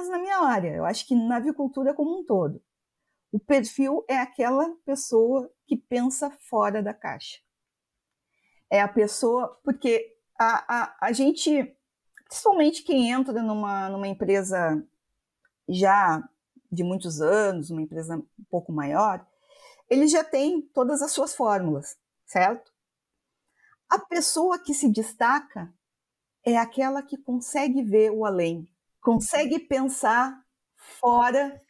menos na minha área, eu acho que na avicultura como um todo. O perfil é aquela pessoa que pensa fora da caixa. É a pessoa, porque a, a, a gente, principalmente quem entra numa, numa empresa já de muitos anos, uma empresa um pouco maior, ele já tem todas as suas fórmulas, certo? A pessoa que se destaca é aquela que consegue ver o além, consegue pensar fora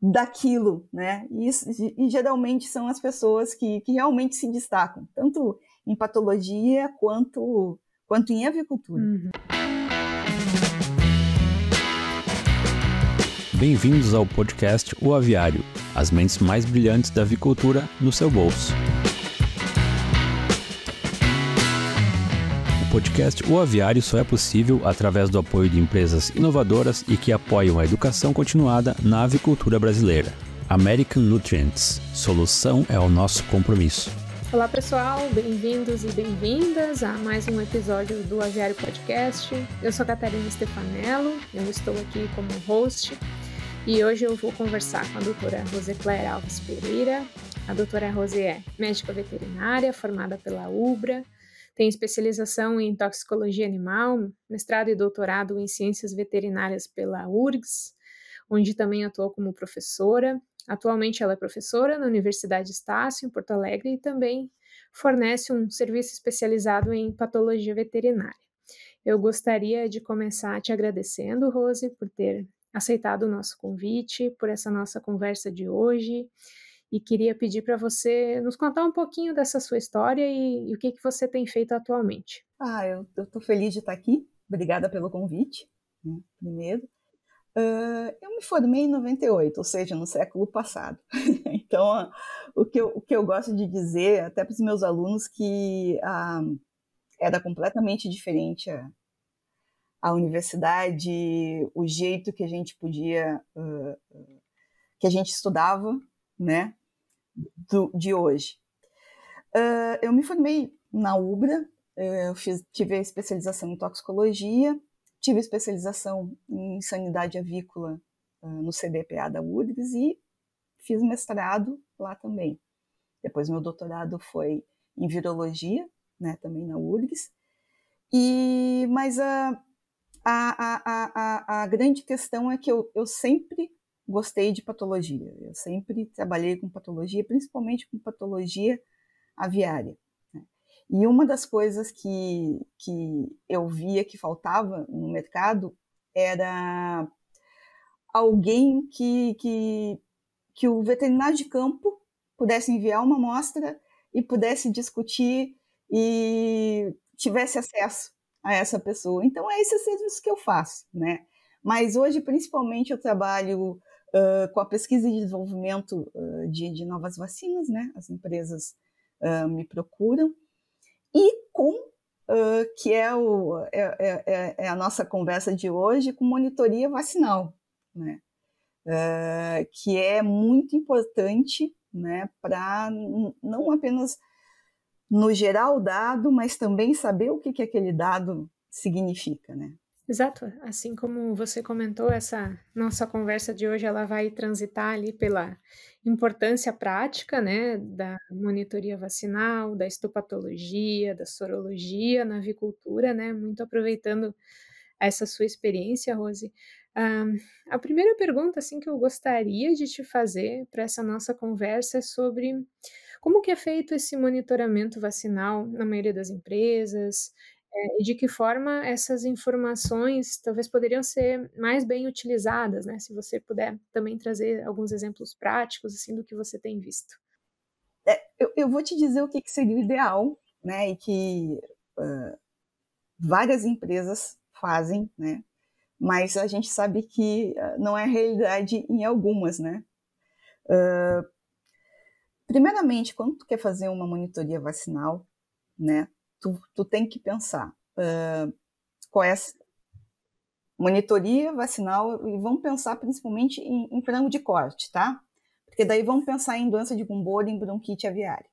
daquilo, né? E, isso, e geralmente são as pessoas que, que realmente se destacam, tanto em patologia quanto, quanto em avicultura. Uhum. Bem-vindos ao podcast O Aviário, as mentes mais brilhantes da avicultura no seu bolso. Podcast O Aviário só é possível através do apoio de empresas inovadoras e que apoiam a educação continuada na avicultura brasileira. American Nutrients. Solução é o nosso compromisso. Olá pessoal, bem-vindos e bem-vindas a mais um episódio do Aviário Podcast. Eu sou Catarina Stefanello, eu estou aqui como host e hoje eu vou conversar com a doutora Roseclaire Alves Pereira. A doutora Rose é médica veterinária, formada pela UBRA, tem especialização em toxicologia animal, mestrado e doutorado em ciências veterinárias pela URGS, onde também atuou como professora. Atualmente ela é professora na Universidade Estácio, em Porto Alegre, e também fornece um serviço especializado em patologia veterinária. Eu gostaria de começar te agradecendo, Rose, por ter aceitado o nosso convite, por essa nossa conversa de hoje. E queria pedir para você nos contar um pouquinho dessa sua história e, e o que, que você tem feito atualmente. Ah, eu estou feliz de estar aqui. Obrigada pelo convite, né, primeiro. Uh, eu me formei em 98, ou seja, no século passado. então, o, que eu, o que eu gosto de dizer, até para os meus alunos, que uh, era completamente diferente a, a universidade, o jeito que a gente podia, uh, que a gente estudava, né, do, de hoje. Uh, eu me formei na UBRA, eu fiz, tive a especialização em toxicologia, tive especialização em sanidade avícola uh, no CDPA da URGS e fiz mestrado lá também. Depois meu doutorado foi em virologia, né, também na URGS. E, mas a, a, a, a, a grande questão é que eu, eu sempre gostei de patologia. Eu sempre trabalhei com patologia, principalmente com patologia aviária. Né? E uma das coisas que, que eu via que faltava no mercado era alguém que, que, que o veterinário de campo pudesse enviar uma amostra e pudesse discutir e tivesse acesso a essa pessoa. Então, é esse serviço que eu faço, né? Mas hoje, principalmente, eu trabalho uh, com a pesquisa e desenvolvimento uh, de, de, novas vacinas, né? As empresas uh, me procuram. E com, que é, o, é, é, é, é, a nossa conversa de hoje, com monitoria vacinal, né? que é muito importante né, para não apenas no geral o dado, mas também saber o que, que aquele dado significa, né? Exato, assim como você comentou, essa nossa conversa de hoje ela vai transitar ali pela importância prática, né, da monitoria vacinal, da histopatologia, da sorologia na avicultura, né, muito aproveitando essa sua experiência, Rose. Uh, a primeira pergunta, assim, que eu gostaria de te fazer para essa nossa conversa é sobre como que é feito esse monitoramento vacinal na maioria das empresas? É, e de que forma essas informações talvez poderiam ser mais bem utilizadas, né? Se você puder também trazer alguns exemplos práticos assim do que você tem visto. É, eu, eu, vou te dizer o que, que seria o ideal, né? E que uh, várias empresas fazem, né? Mas a gente sabe que não é realidade em algumas, né? Uh, Primeiramente, quando tu quer fazer uma monitoria vacinal, né, tu, tu tem que pensar uh, qual é a monitoria vacinal e vamos pensar principalmente em, em frango de corte, tá? Porque daí vamos pensar em doença de gumbor e em bronquite aviária.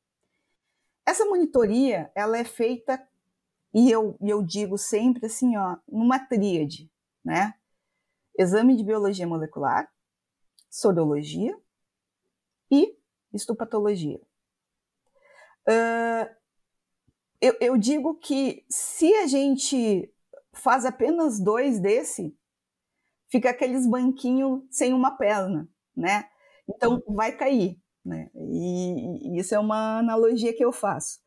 Essa monitoria, ela é feita, e eu, eu digo sempre assim, ó, numa tríade, né? exame de biologia molecular, sorologia e histopatologia. Uh, eu, eu, digo que se a gente faz apenas dois desse, fica aqueles banquinhos sem uma perna, né? Então vai cair, né? E, e isso é uma analogia que eu faço.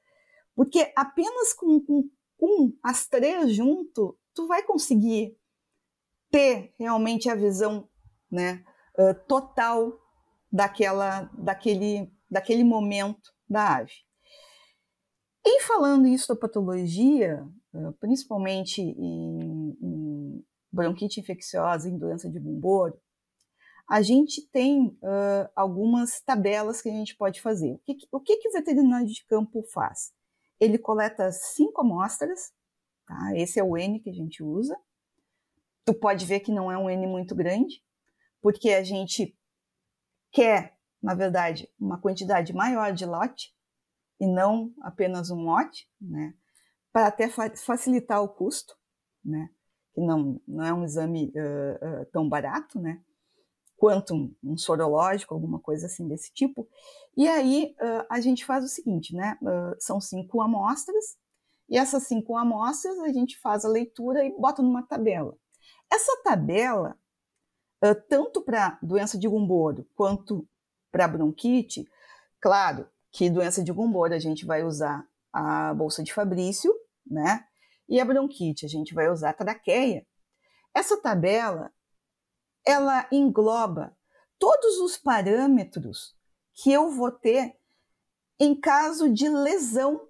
Porque apenas com, com, com as três junto, tu vai conseguir ter realmente a visão né, uh, total daquela, daquele, daquele momento da ave. Em falando em histopatologia, uh, principalmente em, em, bronquite infecciosa, em doença de bumboro, a gente tem uh, algumas tabelas que a gente pode fazer. O que, o que o veterinário de campo faz? Ele coleta cinco amostras, tá? esse é o N que a gente usa, tu pode ver que não é um N muito grande, porque a gente quer, na verdade, uma quantidade maior de lote e não apenas um lote, né? Para até facilitar o custo, né? Que não, não é um exame uh, uh, tão barato, né? Quanto um, um, sorológico, alguma coisa assim desse tipo. E aí uh, a gente faz o seguinte, né? são cinco amostras, e essas cinco amostras a gente faz a leitura e bota numa tabela. Essa tabela, tanto para doença de Gumboro quanto para bronquite, claro que doença de Gumboro a gente vai usar a bolsa de Fabrício, né? E a bronquite a gente vai usar a traqueia. Essa tabela, ela engloba todos os parâmetros que eu vou ter em caso de lesão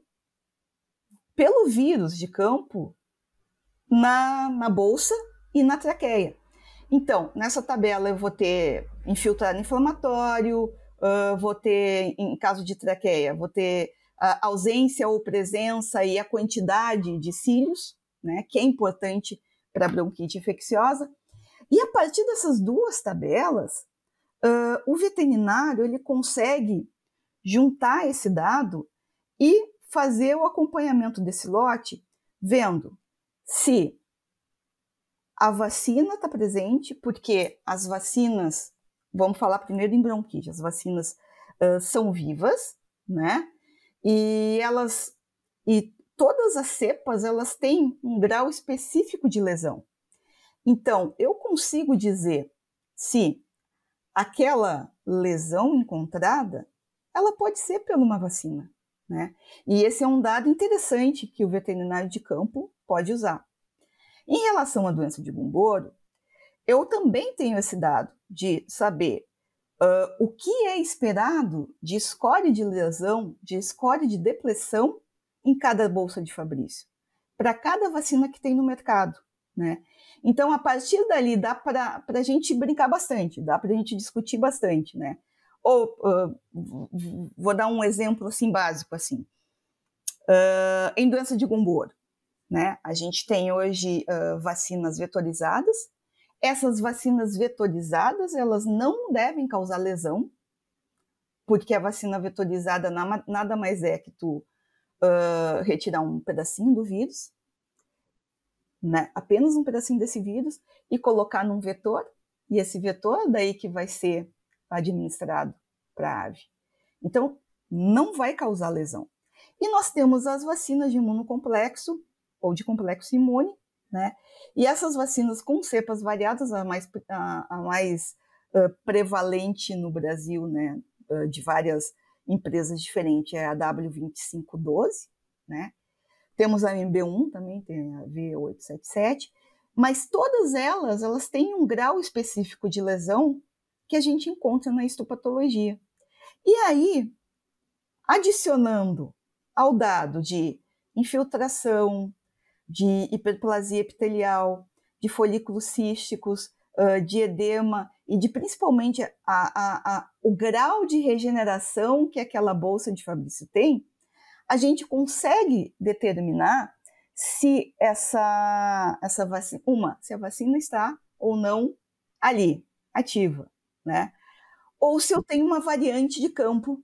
pelo vírus de campo na, na bolsa e na traqueia. Então, nessa tabela eu vou ter infiltrado inflamatório, uh, vou ter, em caso de traqueia, vou ter a ausência ou presença e a quantidade de cílios, né, que é importante para bronquite infecciosa. E a partir dessas duas tabelas, uh, o veterinário ele consegue juntar esse dado e fazer o acompanhamento desse lote, vendo se a vacina está presente, porque as vacinas, vamos falar primeiro em bronquite, as vacinas uh, são vivas, né? E elas, e todas as cepas, elas têm um grau específico de lesão. Então, eu consigo dizer se aquela lesão encontrada, ela pode ser por uma vacina, né? E esse é um dado interessante que o veterinário de campo pode usar. Em relação à doença de Gumboro, eu também tenho esse dado de saber uh, o que é esperado de escória de lesão, de escória de depressão em cada bolsa de Fabrício, para cada vacina que tem no mercado. Né? Então, a partir dali, dá para a gente brincar bastante, dá para a gente discutir bastante. Né? Ou, uh, vou dar um exemplo assim básico, assim. Uh, em doença de Gumboro, né? A gente tem hoje uh, vacinas vetorizadas. Essas vacinas vetorizadas, elas não devem causar lesão, porque a vacina vetorizada nada mais é que tu uh, retirar um pedacinho do vírus, né? apenas um pedacinho desse vírus, e colocar num vetor, e esse vetor daí que vai ser administrado para a ave. Então, não vai causar lesão. E nós temos as vacinas de imunocomplexo, ou de complexo imune, né? E essas vacinas com cepas variadas, a mais, a, a mais uh, prevalente no Brasil, né, uh, de várias empresas diferentes, é a W2512, né? Temos a MB1 também, tem a V877, mas todas elas, elas têm um grau específico de lesão que a gente encontra na histopatologia. E aí, adicionando ao dado de infiltração, de hiperplasia epitelial, de folículos císticos, de edema e de principalmente a, a, a, o grau de regeneração que aquela bolsa de Fabrício tem, a gente consegue determinar se essa, essa vacina, uma, se a vacina está ou não ali, ativa, né? Ou se eu tenho uma variante de campo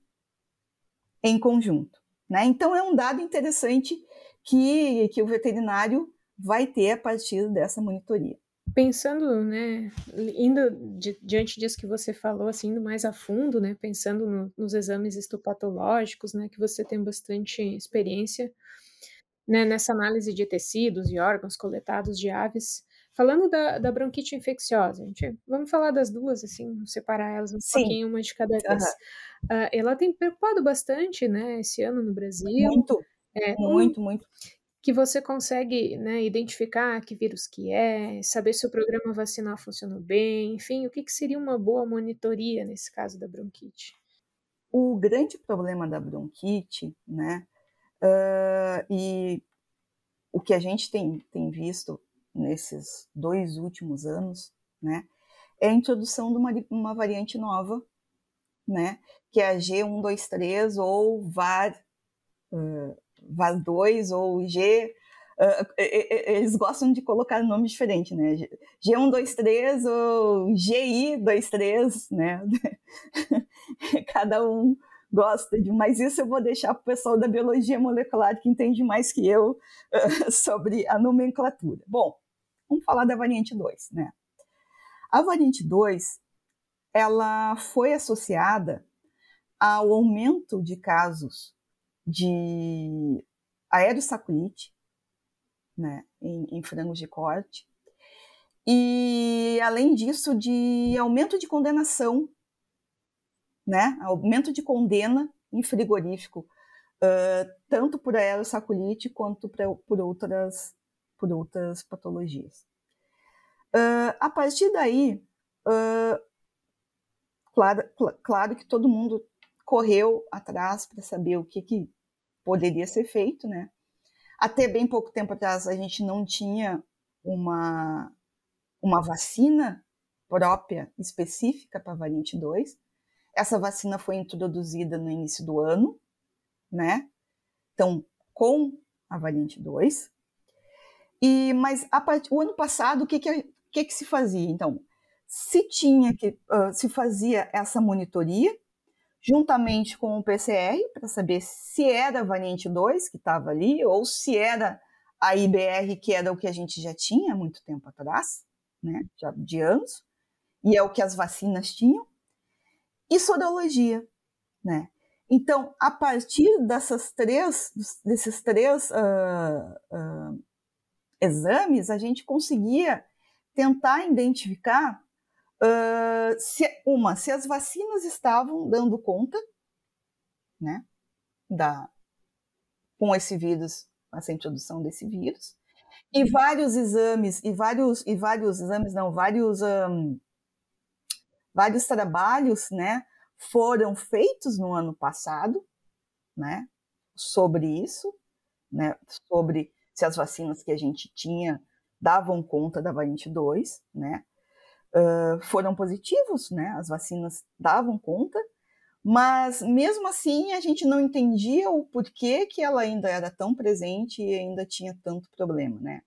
em conjunto, né? Então é um dado interessante que, que o veterinário vai ter a partir dessa monitoria. Pensando, né, indo di diante disso que você falou, assim, indo mais a fundo, né, pensando no nos exames histopatológicos, né, que você tem bastante experiência, né, nessa análise de tecidos e órgãos coletados de aves. Falando da da bronquite infecciosa, gente vamos falar das 2, assim, separar elas um Sim. pouquinho, uma de cada vez. Hã, ela tem preocupado bastante, né, esse ano no Brasil. Muito, É, muito, muito. que você consegue, né, identificar que vírus que é, saber se o programa vacinal funcionou bem, enfim, o que que seria uma boa monitoria nesse caso da bronquite? O grande problema da bronquite, né, hã, e o que a gente tem tem visto nesses 2 últimos anos, né, é a introdução de uma uma variante nova, né, que é a G123 ou VAR, hã, VAR2 ou G e eles gostam de colocar nome diferente, né, G G123 ou GI23, né, cada um gosta de mas isso eu vou deixar para o pessoal da biologia molecular que entende mais que eu, hã, sobre a nomenclatura. Bom, vamos falar da variante 2, né. A variante 2, ela foi associada ao aumento de casos de aerossaculite, né, em em frangos de corte, e além disso de aumento de condenação, né, aumento de condena em frigorífico, hã, tanto por aerossaculite quanto pra por outras por outras patologias. Hã, a partir daí, hã claro cla claro que todo mundo correu atrás para saber o que que poderia ser feito, né. Até bem pouco tempo atrás a gente não tinha uma uma vacina própria, específica para a variante 2. Essa vacina foi introduzida no início do ano, né, então com a variante 2. E mas a o ano passado o que que que que se fazia então? Se tinha que hã, se fazia essa monitoria, juntamente com o PCR, para saber se era a variante 2 que estava ali ou se era a IBR, que era o que a gente já tinha há muito tempo atrás, né, já de anos, e é o que as vacinas tinham, e sorologia, né. Então, a partir dessas 3 desses 3, hã hã, exames, a gente conseguia tentar identificar, hã, se uma, se as vacinas estavam dando conta, né, da com esse vírus, essa introdução desse vírus, e vários exames e vários e vários exames não, vários, hã, vários trabalhos, né, foram feitos no ano passado, né, sobre isso, né, sobre se as vacinas que a gente tinha davam conta da variante 2, né. Foram positivos, né, as vacinas davam conta, mas mesmo assim a gente não entendia o porquê que ela ainda era tão presente e ainda tinha tanto problema, né.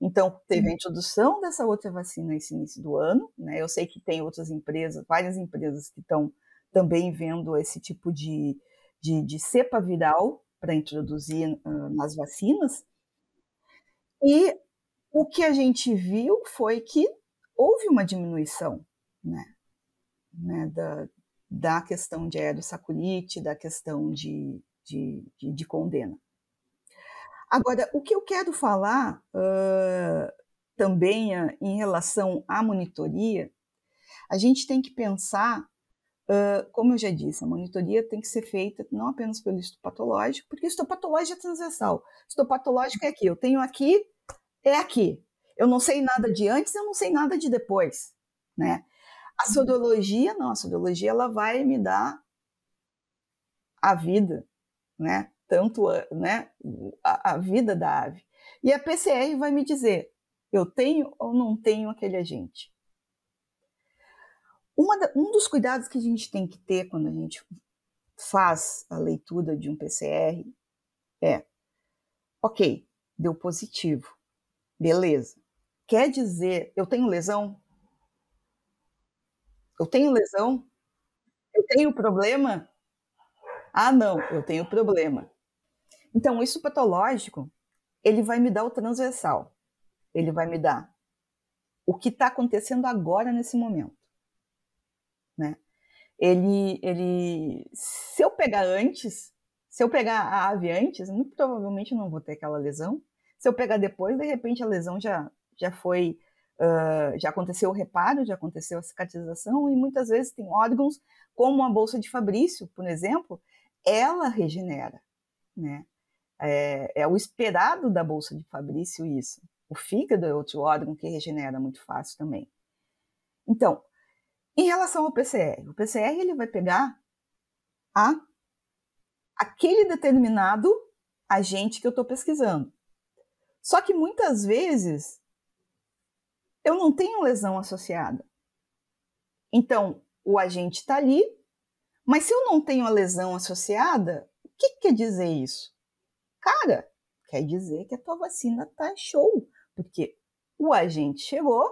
Então teve a introdução dessa outra vacina nesse início do ano, né, eu sei que tem outras empresas, várias empresas que estão também vendo esse tipo de de de cepa viral para introduzir, hã, nas vacinas. E o que a gente viu foi que houve uma diminuição, né, né, da da questão de aerossaculite, da questão de de de de condena. Agora, o que eu quero falar, hã, também, hã, em relação à monitoria, a gente tem que pensar, hã, como eu já disse, a monitoria tem que ser feita não apenas pelo histopatológico, porque histopatológico é transversal. Histopatológico é aqui, eu tenho aqui, é aqui. Eu não sei nada de antes, eu não sei nada de depois, né. A sorologia não, a sorologia ela vai me dar a vida, né, tanto a né, a a vida da ave. E a PCR vai me dizer, eu tenho ou não tenho aquele agente. Da um dos cuidados que a gente tem que ter quando a gente faz a leitura de um PCR é: "Ok, deu positivo, beleza. Quer dizer eu tenho lesão?" "Eu tenho lesão? Eu tenho problema?" "Ah não, eu tenho problema." Então o histopatológico, ele vai me dar o transversal, ele vai me dar o que está acontecendo agora nesse momento, né? Ele, ele, se eu pegar antes, se eu pegar a ave antes, muito provavelmente não vou ter aquela lesão. Se eu pegar depois, de repente a lesão já, já foi, uh, já aconteceu o reparo, já aconteceu a cicatrização, e muitas vezes tem órgãos, como a bolsa de Fabrício, por exemplo, ela regenera, né? É, é o esperado da bolsa de Fabrício isso. O fígado é outro órgão que regenera muito fácil também. Então, em relação ao PCR, o PCR ele vai pegar a aquele determinado agente que eu estou pesquisando. Só que muitas vezes eu não tenho lesão associada. Então, o agente está ali, mas se eu não tenho a lesão associada, o que, que quer dizer isso? Cara, quer dizer que a tua vacina tá show, porque o agente chegou,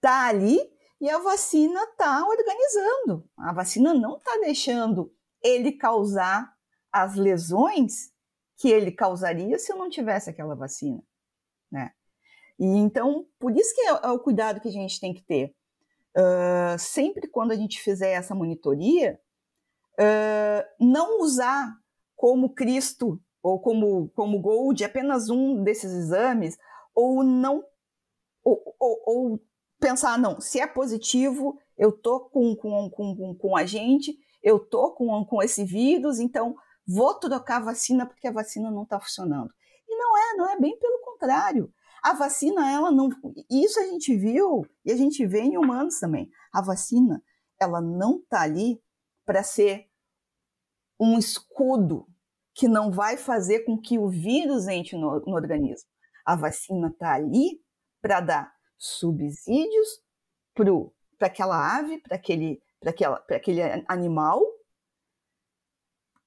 tá ali e a vacina tá organizando. A vacina não tá deixando ele causar as lesões que ele causaria se eu não tivesse aquela vacina, né? E então, por isso que é, é o cuidado que a gente tem que ter. Uh, sempre quando a gente fizer essa monitoria, uh, não usar como Cristo ou como, como Gold apenas um desses exames, ou não ou, ou, ou pensar, não, se é positivo, eu tô com, com, com, com a gente, eu tô com, com esse vírus, então vou trocar vacina porque a vacina não está funcionando. E não é, não é bem pelo contrário. A vacina, ela não. Isso a gente viu e a gente vê em humanos também. A vacina, ela não está ali para ser um escudo que não vai fazer com que o vírus entre no, no organismo. A vacina está ali para dar subsídios para aquela ave, para aquele, aquele animal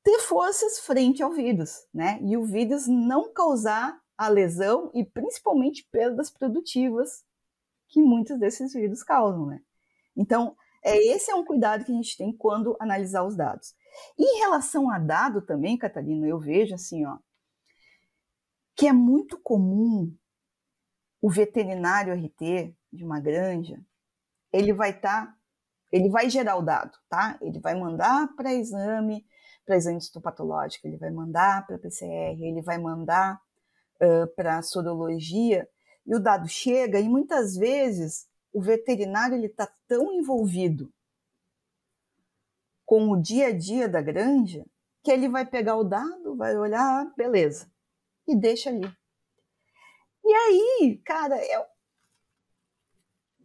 ter forças frente ao vírus, né? E o vírus não causar a lesão e principalmente perdas produtivas que muitos desses vírus causam, né? Então, é, esse é um cuidado que a gente tem quando analisar os dados. Em relação a dado também, Catarina, eu vejo assim, ó, que é muito comum o veterinário RT de uma granja, ele vai estar, tá, ele vai gerar o dado, tá? Ele vai mandar para exame, para exame histopatológico, ele vai mandar para PCR, ele vai mandar uh, para sorologia, e o dado chega e muitas vezes o veterinário ele está tão envolvido com o dia a dia da granja que ele vai pegar o dado, vai olhar, ah, beleza, e deixa ali. E aí, cara, eu,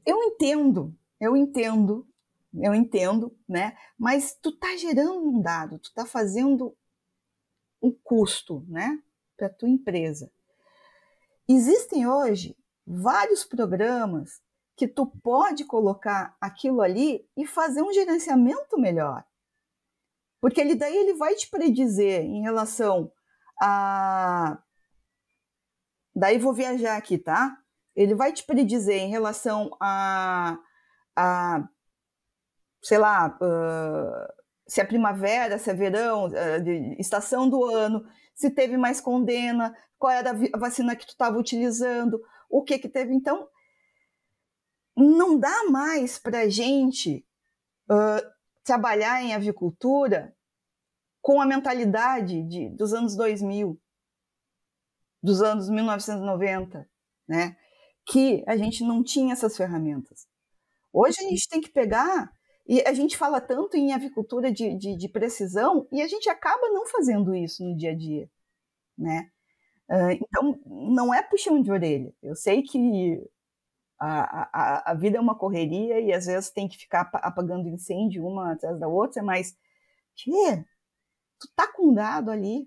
eu entendo, eu entendo, eu entendo, né? Mas tu tá gerando um dado, tu tá fazendo um custo, né, para tua empresa. Existem hoje vários programas que tu pode colocar aquilo ali e fazer um gerenciamento melhor. Porque ele daí ele vai te predizer em relação a Daí vou viajar aqui, tá? Ele vai te predizer em relação a, a sei lá, uh, se é primavera, se é verão, uh, estação do ano, se teve mais condena, qual era a vacina que tu estava utilizando, o que que teve. Então, não dá mais para a gente uh, trabalhar em avicultura com a mentalidade de, dos anos 2000 dos anos 1990, né? Que a gente não tinha essas ferramentas. Hoje a gente tem que pegar e a gente fala tanto em avicultura de, de, de precisão e a gente acaba não fazendo isso no dia a dia, né? Uh, então, não é puxão de orelha. Eu sei que a, a, a vida é uma correria e às vezes tem que ficar apagando incêndio uma atrás da outra, mas, tchê, tu tá com um dado ali,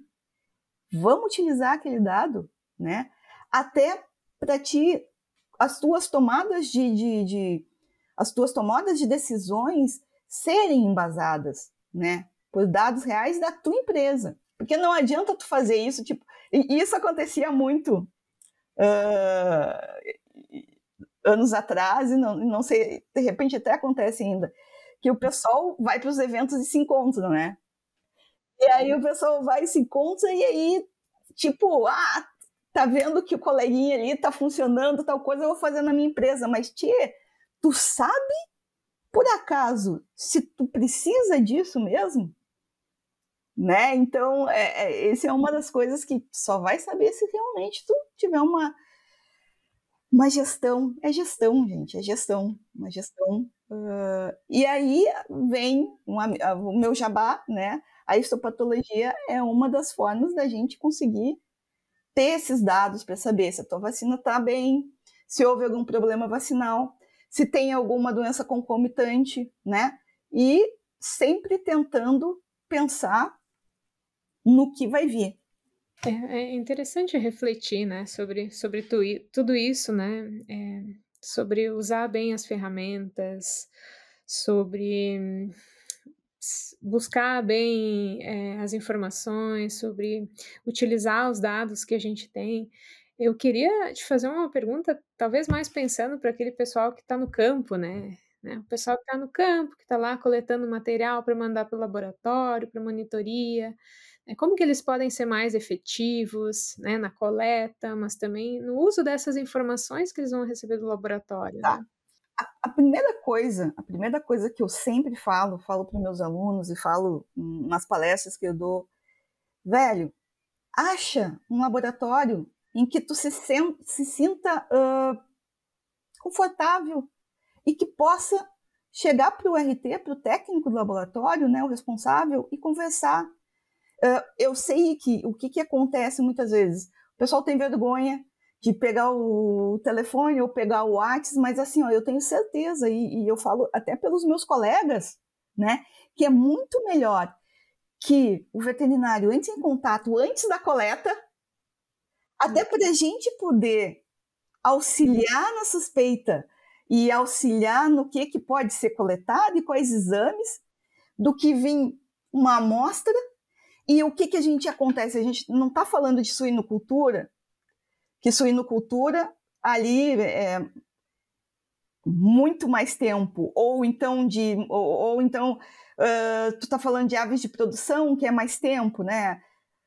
vamos utilizar aquele dado, né? Até para ti as tuas tomadas de, de, de, as tuas tomadas de decisões serem embasadas, né? Por dados reais da tua empresa, porque não adianta tu fazer isso tipo e isso acontecia muito uh, anos atrás e não, não sei de repente até acontece ainda que o pessoal vai para os eventos e se encontra, né? E aí o pessoal vai e se encontra e aí, tipo, ah, tá vendo que o coleguinha ali tá funcionando, tal coisa, eu vou fazer na minha empresa. Mas, Tchê, tu sabe, por acaso, se tu precisa disso mesmo? Né? Então, é, é, essa é uma das coisas que só vai saber se realmente tu tiver uma, uma gestão. É gestão, gente, é gestão. Uma gestão. Uh, e aí vem uma, o meu jabá, né? A histopatologia é uma das formas da gente conseguir ter esses dados para saber se a tua vacina está bem, se houve algum problema vacinal, se tem alguma doença concomitante, né? E sempre tentando pensar no que vai vir. É, é interessante refletir, né, sobre, sobre tu, tudo isso, né, é, sobre usar bem as ferramentas, sobre buscar bem é, as informações, sobre utilizar os dados que a gente tem. Eu queria te fazer uma pergunta, talvez mais pensando para aquele pessoal que está no campo, né? né? O pessoal que está no campo, que está lá coletando material para mandar para o laboratório, para monitoria. Né? Como que eles podem ser mais efetivos né, na coleta, mas também no uso dessas informações que eles vão receber do laboratório? Tá. Né? a, primeira coisa, a primeira coisa que eu sempre falo, falo para meus alunos e falo nas palestras que eu dou, velho, acha um laboratório em que tu se, sen, se sinta uh, confortável e que possa chegar para o RT, para o técnico do laboratório, né, o responsável, e conversar. Uh, eu sei que o que, que acontece muitas vezes, o pessoal tem vergonha de pegar o telefone ou pegar o WhatsApp, mas assim, ó, eu tenho certeza, e, e, eu falo até pelos meus colegas, né, que é muito melhor que o veterinário entre em contato antes da coleta, até para a gente poder auxiliar na suspeita e auxiliar no que, que pode ser coletado e quais exames, do que vir uma amostra. E o que, que a gente acontece? A gente não está falando de suinocultura, que suinocultura ali é muito mais tempo, ou então de, ou, ou então uh, tu está falando de aves de produção que é mais tempo, né?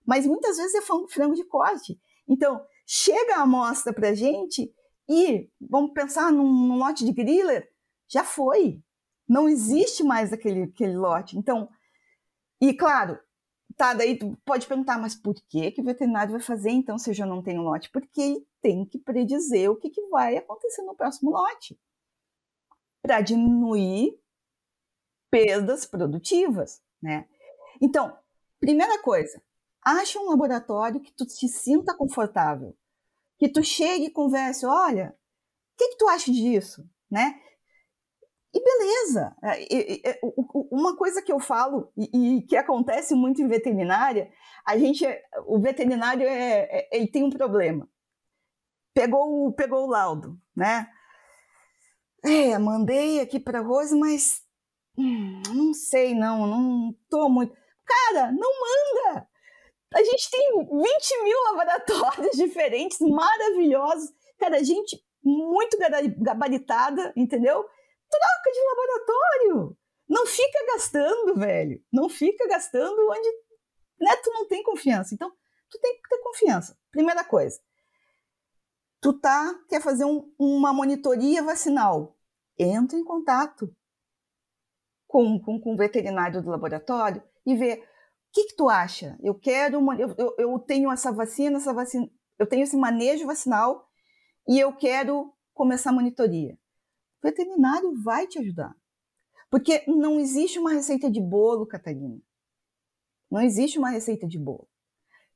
Mas muitas vezes é frango de corte. Então chega a amostra para gente e vamos pensar num, num, lote de griller, já foi, não existe mais aquele, aquele lote. Então, e claro, Tá, daí tu pode perguntar, mas por que, que o veterinário vai fazer então se eu já não tenho lote? Porque ele tem que predizer o que, que vai acontecer no próximo lote para diminuir perdas produtivas, né? Então, primeira coisa, acha um laboratório que tu se sinta confortável, que tu chegue e converse, olha, o que, que tu acha disso, né? E beleza. É, uma coisa que eu falo e que acontece muito em veterinária, a gente, o veterinário é, é, ele tem um problema. Pegou, pegou o laudo, né? É, mandei aqui para Rose, mas hum, não sei, não, não tô muito. Cara, não manda! A gente tem 20 mil laboratórios diferentes, maravilhosos. Cara, gente muito gabaritada, entendeu? troca de laboratório. Não fica gastando, velho. Não fica gastando onde né, tu não tem confiança. Então, tu tem que ter confiança. Primeira coisa. Tu tá, quer fazer um, uma monitoria vacinal. Entra em contato com, com, com o veterinário do laboratório e vê que, que tu acha? Eu quero uma, eu, eu, tenho essa vacina, essa vacina, eu tenho esse manejo vacinal e eu quero começar a monitoria. O veterinário vai te ajudar. Porque não existe uma receita de bolo, Catarina. Não existe uma receita de bolo.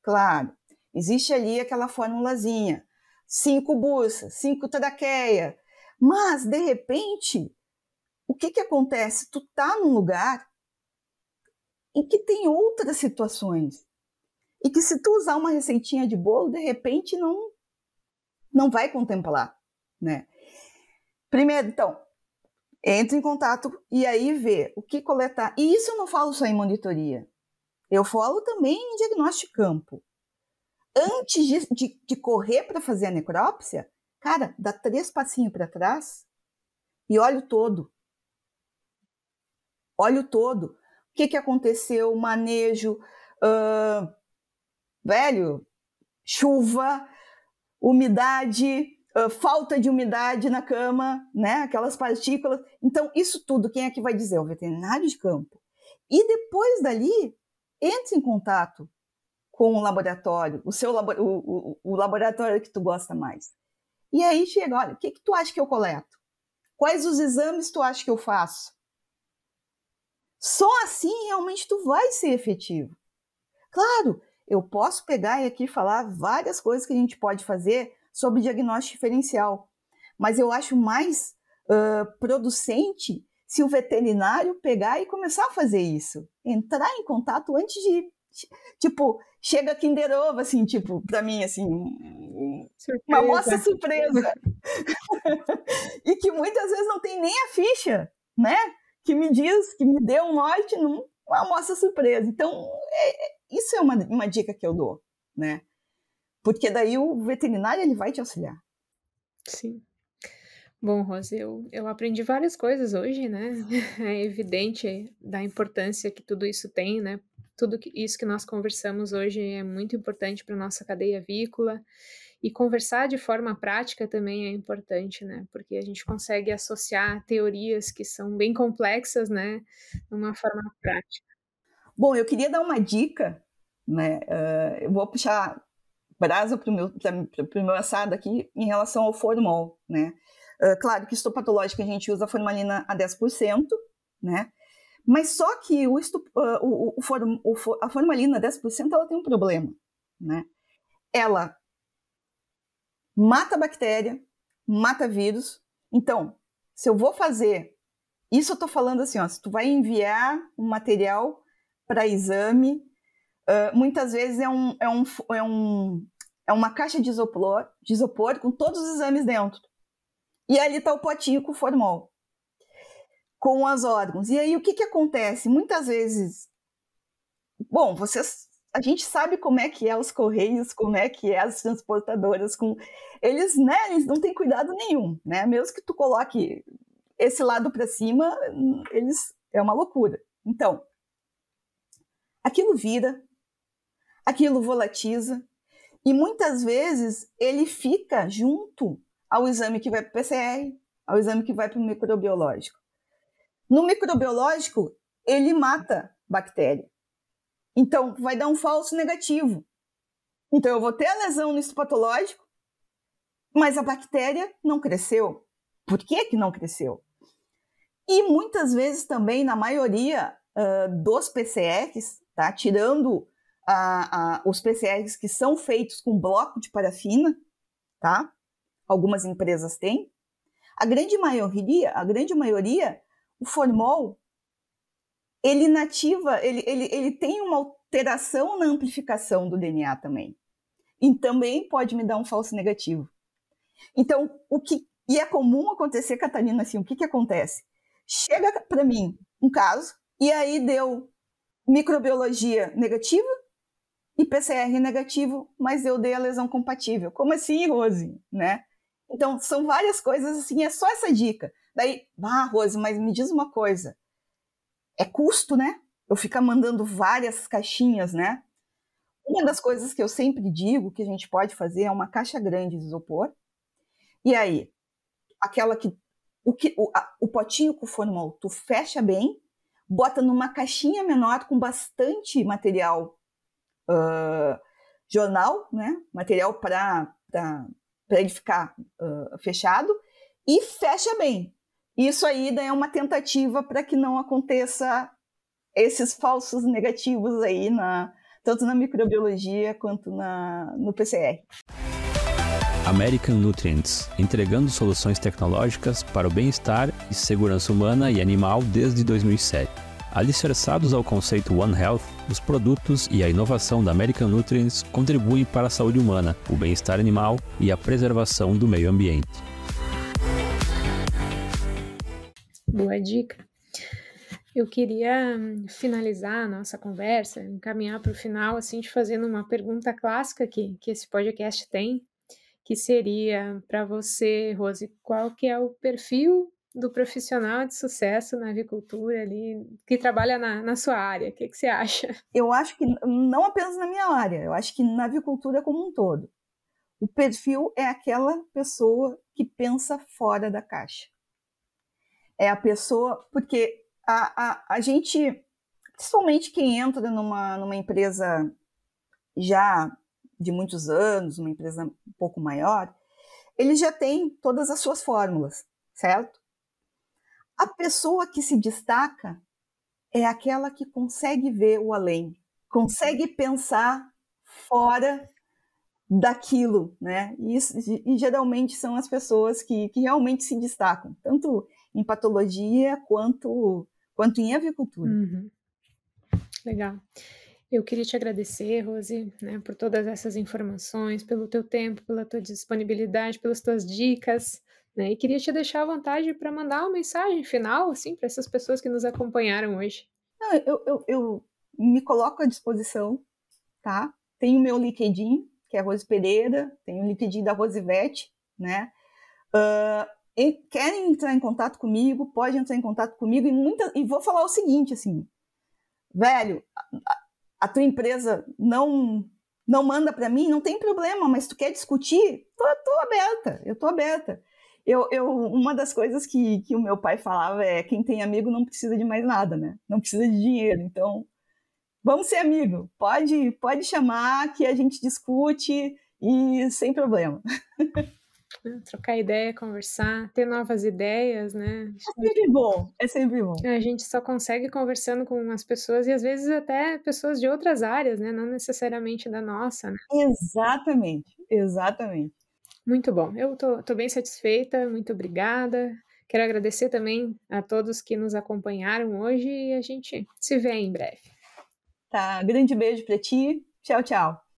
Claro, existe ali aquela formulazinha. Cinco buças, cinco traqueia. Mas, de repente, o que, que acontece? Tu tá num lugar em que tem outras situações. E que se tu usar uma receitinha de bolo, de repente não, não vai contemplar, né? Primeiro, então, entre em contato e aí vê o que coletar. E isso eu não falo só em monitoria. Eu falo também em diagnóstico campo. Antes de, de, de correr para fazer a necrópsia, cara, dá três passinhos para trás e olha o todo. Olha o todo. O que, que aconteceu? Manejo, uh, velho, chuva, umidade, uh, falta de umidade na cama, né? Aquelas partículas. Então, isso tudo, quem é que vai dizer? O veterinário de campo. E depois dali, entre em contato com o laboratório, o seu labo o, o, o, laboratório que tu gosta mais. E aí chega, olha, o que, que tu acha que eu coleto? Quais os exames tu acha que eu faço? Só assim realmente tu vai ser efetivo. Claro, eu posso pegar e aqui falar várias coisas que a gente pode fazer sobre diagnóstico diferencial, mas eu acho mais uh, producente se o veterinário pegar e começar a fazer isso, entrar em contato antes de, tipo, chega Kinder Ovo, assim, tipo, para mim, assim, surpresa. uma moça surpresa, e que muitas vezes não tem nem a ficha, né? Que me diz, que me deu um norte numa amostra surpresa. Então, é, isso é uma, uma dica que eu dou, né? Porque daí o veterinário ele vai te auxiliar. Sim. Bom, Rose, eu, eu aprendi várias coisas hoje, né? É evidente da importância que tudo isso tem, né? Tudo que, isso que nós conversamos hoje é muito importante para nossa cadeia avícola. E conversar de forma prática também é importante, né? Porque a gente consegue associar teorias que são bem complexas, né? Numa forma prática. Bom, eu queria dar uma dica, né? Uh, eu vou puxar brasa para o meu, meu assado aqui em relação ao formol, né? Uh, claro que histopatológico a gente usa a formalina a 10%, né? Mas só que o, uh, o, o, form, o, a formalina a 10% ela tem um problema, né? Ela mata bactéria, mata vírus. Então, se eu vou fazer, isso eu estou falando assim, ó, se tu vai enviar um material para exame. Uh, muitas vezes é, um, é, um, é, um, é uma caixa de isopor, de isopor com todos os exames dentro. E ali está o potinho com formol, com os órgãos. E aí o que, que acontece? Muitas vezes, bom, vocês, a gente sabe como é que é os correios, como é que é as transportadoras, com eles, né, eles não têm cuidado nenhum, né? Mesmo que tu coloque esse lado para cima, eles é uma loucura. Então, aquilo vira, aquilo volatiza, e muitas vezes ele fica junto ao exame que vai para o PCR, ao exame que vai para o microbiológico. No microbiológico, ele mata bactéria. Então, vai dar um falso negativo. Então, eu vou ter a lesão no histopatológico, mas a bactéria não cresceu. Por que, que não cresceu? E muitas vezes também, na maioria uh, dos PCRs, tá? Tirando os PCRs que são feitos com bloco de parafina, tá? Algumas empresas têm. A grande maioria, a grande maioria, o formol, ele nativa, ele, ele, ele tem uma alteração na amplificação do DNA também. E também pode me dar um falso negativo. Então, o que e é comum acontecer, Catarina, assim, o que que acontece? Chega para mim um caso e aí deu microbiologia negativa e PCR negativo, mas eu dei a lesão compatível. Como assim, Rose? Né? Então, são várias coisas assim, é só essa dica. Daí, ah, Rose, mas me diz uma coisa. É custo, né? Eu ficar mandando várias caixinhas, né? Uma das coisas que eu sempre digo que a gente pode fazer é uma caixa grande de isopor. E aí, aquela que o, que, o, a, o potinho com formol, tu fecha bem, bota numa caixinha menor com bastante material uh, jornal, né? material para ele ficar uh, fechado, e fecha bem. Isso aí é uma tentativa para que não aconteça esses falsos negativos aí, na, tanto na microbiologia quanto na, no PCR. American Nutrients, entregando soluções tecnológicas para o bem-estar e segurança humana e animal desde 2007. Alicerçados ao conceito One Health, os produtos e a inovação da American Nutrients contribuem para a saúde humana, o bem-estar animal e a preservação do meio ambiente. Boa dica. Eu queria hum, finalizar a nossa conversa, encaminhar para o final, assim, te fazendo uma pergunta clássica que, que esse podcast tem, que seria para você, Rose, qual que é o perfil do profissional de sucesso na avicultura ali, que trabalha na, na sua área? O que, que você acha? Eu acho que não apenas na minha área, eu acho que na avicultura como um todo. O perfil é aquela pessoa que pensa fora da caixa. É a pessoa, porque a, a, a gente, principalmente quem entra numa, numa empresa já de muitos anos, uma empresa um pouco maior, ele já tem todas as suas fórmulas, certo? A pessoa que se destaca é aquela que consegue ver o além, consegue pensar fora daquilo, né? E, e geralmente são as pessoas que, que realmente se destacam, tanto em patologia quanto, quanto em avicultura. Uhum. Legal. Eu queria te agradecer, Rose, né, por todas essas informações, pelo teu tempo, pela tua disponibilidade, pelas tuas dicas, né? E queria te deixar à vontade para mandar uma mensagem final, assim, para essas pessoas que nos acompanharam hoje. Não, eu, eu, eu me coloco à disposição, tá? Tem o meu LinkedIn, que é Rose Pereira, tem o LinkedIn da Rosivete, né? Uh, querem entrar em contato comigo, pode entrar em contato comigo e, muita, e vou falar o seguinte, assim, velho, a, a tua empresa não não manda para mim, não tem problema, mas tu quer discutir, tô, tô aberta, eu tô aberta. Eu, eu, uma das coisas que, que o meu pai falava é quem tem amigo não precisa de mais nada, né? Não precisa de dinheiro. Então, vamos ser amigo. Pode, pode chamar que a gente discute e sem problema. Trocar ideia, conversar, ter novas ideias, né? É sempre bom, é sempre bom. A gente só consegue conversando com as pessoas e às vezes até pessoas de outras áreas, né? Não necessariamente da nossa. Né? Exatamente, exatamente. Muito bom. Eu tô, tô bem satisfeita, muito obrigada. Quero agradecer também a todos que nos acompanharam hoje e a gente se vê em breve. Tá, grande beijo para ti. Tchau, tchau.